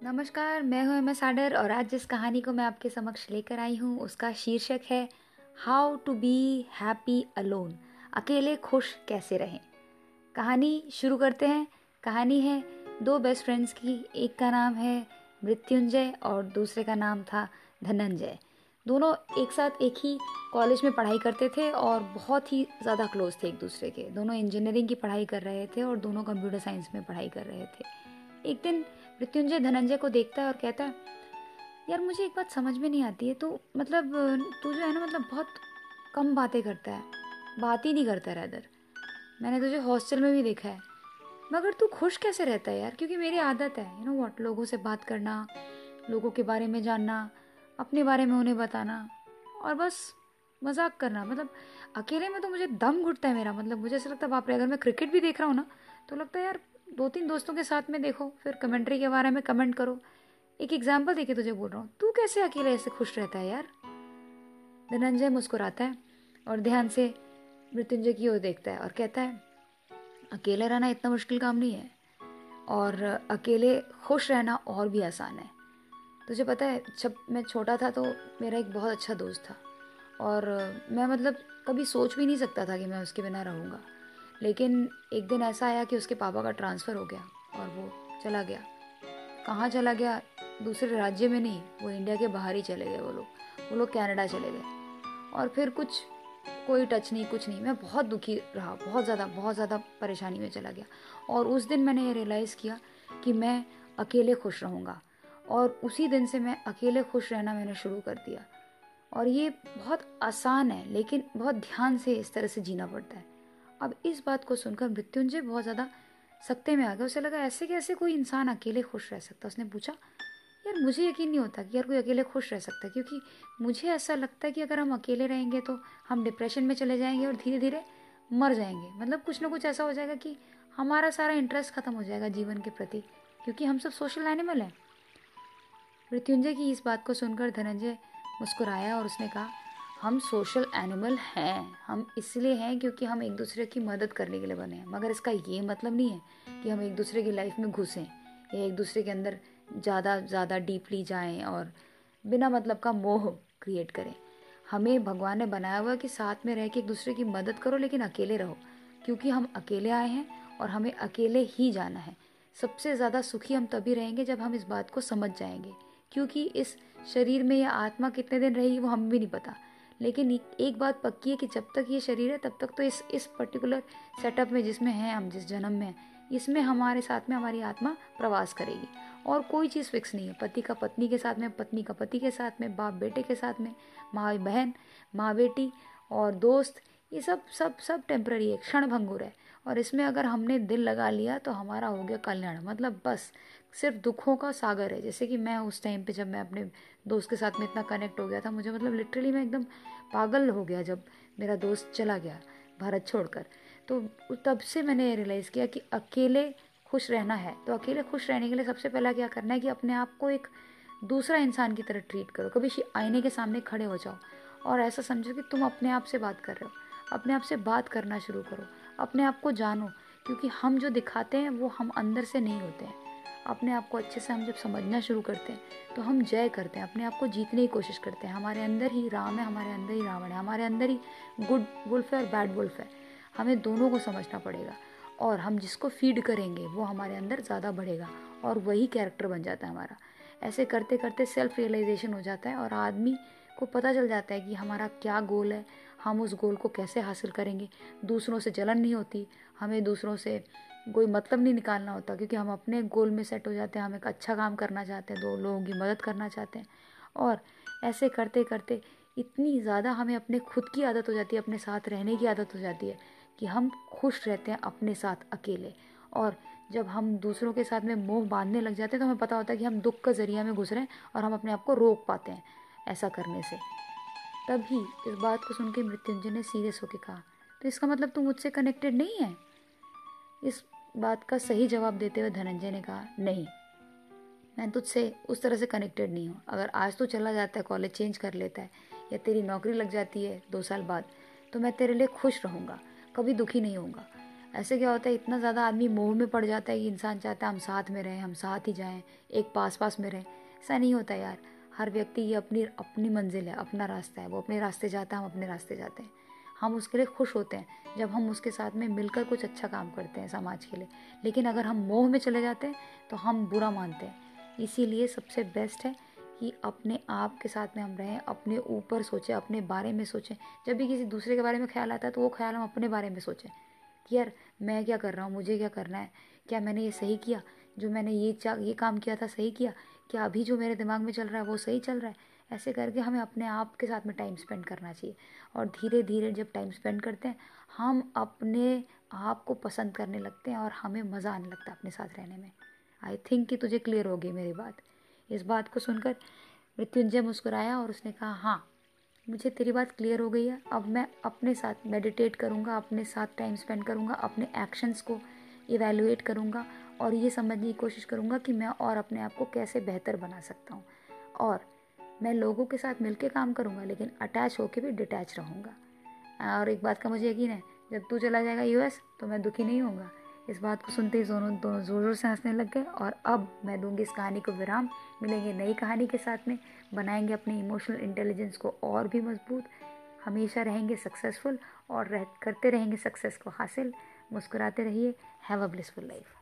नमस्कार, मैं हूँ एम एस आडर और आज जिस कहानी को मैं आपके समक्ष लेकर आई हूँ, उसका शीर्षक है, how to be happy alone, अकेले खुश कैसे रहें? कहानी शुरू करते हैं। कहानी है दो बेस्ट फ्रेंड्स की, एक का नाम है मृत्युंजय और दूसरे का नाम था धनंजय। दोनों एक साथ एक ही कॉलेज में पढ़ाई करते थे और बहुत ही ज़्यादा क्लोज थे एक दूसरे के। दोनों इंजीनियरिंग की पढ़ाई कर रहे थे और दोनों कंप्यूटर साइंस में पढ़ाई कर रहे थे। एक दिन मृत्युंजय धनंजय को देखता है और कहता है, यार, मुझे एक बात समझ में नहीं आती है। तो मतलब तू जो है ना मतलब बहुत कम बातें करता है। बात ही नहीं करता रैदर मैंने तुझे हॉस्टल में भी देखा है। मगर तू खुश कैसे रहता है यार? क्योंकि मेरी आदत है यू नो वॉट लोगों से बात करना, लोगों के बारे में जानना, अपने बारे में उन्हें बताना और बस मज़ाक करना। मतलब अकेले में तो मुझे दम घुटता है मेरा। मतलब मुझे ऐसा लगता है, बाप रे, अगर मैं क्रिकेट भी देख रहा हूँ ना तो लगता है, यार दो तीन दोस्तों के साथ में देखो, फिर कमेंट्री के बारे में कमेंट करो। एक एग्ज़ाम्पल देके तुझे बोल रहा हूँ। तू कैसे अकेले ऐसे खुश रहता है यार? धनंजय मुस्कुराता है और ध्यान से मृत्युंजय की ओर देखता है और कहता है, अकेले रहना इतना मुश्किल काम नहीं है और अकेले खुश रहना और भी आसान है। तुझे पता है, जब मैं छोटा था तो मेरा एक बहुत अच्छा दोस्त था और मैं मतलब कभी सोच भी नहीं सकता था कि मैं उसके बिना रहूँगा। लेकिन एक दिन ऐसा आया कि उसके पापा का ट्रांसफ़र हो गया और वो चला गया। कहाँ चला गया? दूसरे राज्य में नहीं, वो इंडिया के बाहर ही चले गए वो लोग। वो लोग कनाडा चले गए। और फिर कुछ, कोई टच नहीं, कुछ नहीं। मैं बहुत दुखी रहा, बहुत ज़्यादा बहुत ज़्यादा परेशानी में चला गया। और उस दिन मैंने ये रियलाइज़ किया कि मैं अकेले खुश रहूँगा। और उसी दिन से मैं अकेले खुश रहना मैंने शुरू कर दिया। और ये बहुत आसान है, लेकिन बहुत ध्यान से इस तरह से जीना पड़ता है। अब इस बात को सुनकर मृत्युंजय बहुत ज़्यादा सकते में आ गया। उसे लगा ऐसे कैसे कोई इंसान अकेले खुश रह सकता? उसने पूछा, यार, मुझे यकीन नहीं होता कि यार कोई अकेले खुश रह सकता क्योंकि मुझे ऐसा लगता है कि अगर हम अकेले रहेंगे तो हम डिप्रेशन में चले जाएँगे और धीरे धीरे मर जाएँगे। मतलब कुछ ना कुछ ऐसा हो जाएगा कि हमारा सारा इंटरेस्ट खत्म हो जाएगा जीवन के प्रति, क्योंकि हम सब सोशल एनिमल हैं। मृत्युंजय की इस बात को सुनकर धनंजय मुस्कुराया और उसने कहा हम सोशल एनिमल हैं। हम इसलिए हैं क्योंकि हम एक दूसरे की मदद करने के लिए बने हैं। मगर इसका ये मतलब नहीं है कि हम एक दूसरे की लाइफ में घुसें या एक दूसरे के अंदर ज़्यादा ज़्यादा डीपली जाएँ और बिना मतलब का मोह क्रिएट करें। हमें भगवान ने बनाया हुआ कि साथ में रह के एक दूसरे की मदद करो लेकिन अकेले रहो। क्योंकि हम अकेले आए हैं और हमें अकेले ही जाना है। सबसे ज़्यादा सुखी हम तभी रहेंगे जब हम इस बात को समझ जाएँगे। क्योंकि इस शरीर में यह आत्मा कितने दिन रहेगी वो हम भी नहीं पता। लेकिन एक बात पक्की है कि जब तक ये शरीर है, तब तक तो इस इस पर्टिकुलर सेटअप में जिसमें हैं हम, जिस जन्म में इसमें हमारे साथ में हमारी आत्मा प्रवास करेगी। और कोई चीज़ फिक्स नहीं है। पति का पत्नी के साथ में, पत्नी का पति के साथ में, बाप बेटे के साथ में, माँ बहन, माँ बेटी और दोस्त, ये सब सब सब टेम्प्ररी है, क्षण भंगुर है। और इसमें अगर हमने दिल लगा लिया तो हमारा हो गया कल्याण। मतलब बस सिर्फ़ दुखों का सागर है। जैसे कि मैं उस टाइम पे जब मैं अपने दोस्त के साथ में इतना कनेक्ट हो गया था, मुझे मतलब लिटरली मैं एकदम पागल हो गया जब मेरा दोस्त चला गया भारत छोड़कर। तो तब से मैंने रियलाइज़ किया कि अकेले खुश रहना है। तो अकेले खुश रहने के लिए सबसे पहला क्या करना है कि अपने आप को एक दूसरा इंसान की तरह ट्रीट करो। कभी आईने के सामने खड़े हो जाओ और ऐसा समझो कि तुम अपने आप से बात कर रहे हो। अपने आप से बात करना शुरू करो। अपने आप को जानो, क्योंकि हम जो दिखाते हैं वो हम अंदर से नहीं होते हैं। अपने आप को अच्छे से हम जब समझना शुरू करते हैं तो हम जय करते हैं, अपने आप को जीतने की कोशिश करते हैं। हमारे अंदर ही राम है, हमारे अंदर ही रावण है, हमारे अंदर ही गुड वुल्फ है और बैड वुल्फ है। हमें दोनों को समझना पड़ेगा और हम जिसको फ़ीड करेंगे, वो हमारे अंदर ज़्यादा बढ़ेगा और वही कैरेक्टर बन जाता है हमारा। ऐसे करते करते सेल्फ रियलाइजेशन हो जाता है और आदमी को पता चल जाता है कि हमारा क्या गोल है, हम उस गोल को कैसे हासिल करेंगे। दूसरों से जलन नहीं होती, हमें दूसरों से कोई मतलब नहीं निकालना होता, क्योंकि हम अपने गोल में सेट हो जाते हैं, हम एक अच्छा काम करना चाहते हैं, दो लोगों की मदद करना चाहते हैं। और ऐसे करते करते इतनी ज़्यादा हमें अपने खुद की आदत हो जाती है, अपने साथ रहने की आदत हो जाती है कि हम खुश रहते हैं अपने साथ अकेले। और जब हम दूसरों के साथ में मोह बांधने लग जाते हैं तो हमें पता होता है कि हम दुख का ज़रिया में घुस और हम अपने आप को रोक पाते हैं ऐसा करने से। तभी इस बात को सुन के मृत्युंजय ने सीरियस होकर कहा तो इसका मतलब तू मुझसे कनेक्टेड नहीं है? इस बात का सही जवाब देते हुए धनंजय ने कहा, नहीं, मैं तुझसे उस तरह से कनेक्टेड नहीं हूँ। अगर आज तो चला जाता है कॉलेज चेंज कर लेता है, या तेरी नौकरी लग जाती है दो साल बाद तो मैं तेरे लिए खुश रहूँगा, कभी दुखी नहीं होऊँगा। ऐसे क्या होता है, इतना ज़्यादा आदमी मोह में पड़ जाता है कि इंसान चाहता है हम साथ में रहें, हम साथ ही जाएँ, एक पास पास में रहें। ऐसा नहीं होता यार। हर व्यक्ति ये अपनी अपनी मंजिल है, अपना रास्ता है, वो अपने रास्ते जाता है, हम अपने रास्ते जाते हैं। हम उसके लिए खुश होते हैं जब हम उसके साथ में मिलकर कुछ अच्छा काम करते हैं समाज के लिए। लेकिन अगर हम मोह में चले जाते हैं तो हम बुरा मानते हैं। इसीलिए सबसे बेस्ट है कि अपने आप के साथ में हम रहें, अपने ऊपर सोचें, अपने बारे में सोचें। जब भी किसी दूसरे के बारे में ख्याल आता है तो वो ख्याल हम अपने बारे में सोचें कि यार, मैं क्या कर रहा हूँ, मुझे क्या करना है? क्या मैंने ये सही किया? जो मैंने ये चा, ये काम किया था सही किया? क्या अभी जो मेरे दिमाग में चल रहा है, वो सही चल रहा है? ऐसे करके हमें अपने आप के साथ में टाइम स्पेंड करना चाहिए। और धीरे धीरे जब टाइम स्पेंड करते हैं, हम अपने आप को पसंद करने लगते हैं और हमें मज़ा आने लगता है अपने साथ रहने में। आई थिंक कि तुझे क्लियर होगी मेरी बात। इस बात को सुनकर मृत्युंजय मुस्कुराया और उसने कहा हाँ मुझे तेरी बात क्लियर हो गई है। अब मैं अपने साथ मेडिटेट करूँगा, अपने साथ टाइम स्पेंड करूँगा, अपने एक्शंस को इवेलुएट करूँगा और ये समझने की कोशिश करूँगा कि मैं और अपने आप को कैसे बेहतर बना सकता हूँ। और मैं लोगों के साथ मिलकर काम करूँगा, लेकिन अटैच होकर भी डिटैच रहूँगा। और एक बात का मुझे यकीन है, जब तू चला जाएगा यूएस तो मैं दुखी नहीं होऊँगा। इस बात को सुनते ही दोनों दोनों ज़ोर ज़ोर से हंसने लग गए, और अब मैं दूँगी इस कहानी को विराम। मिलेंगे नई कहानी के साथ में। बनाएँगे अपने इमोशनल इंटेलिजेंस को और भी मज़बूत। हमेशा रहेंगे सक्सेसफुल और रह, करते रहेंगे सक्सेस को हासिल। मुस्कुराते रहिए। Have a blissful life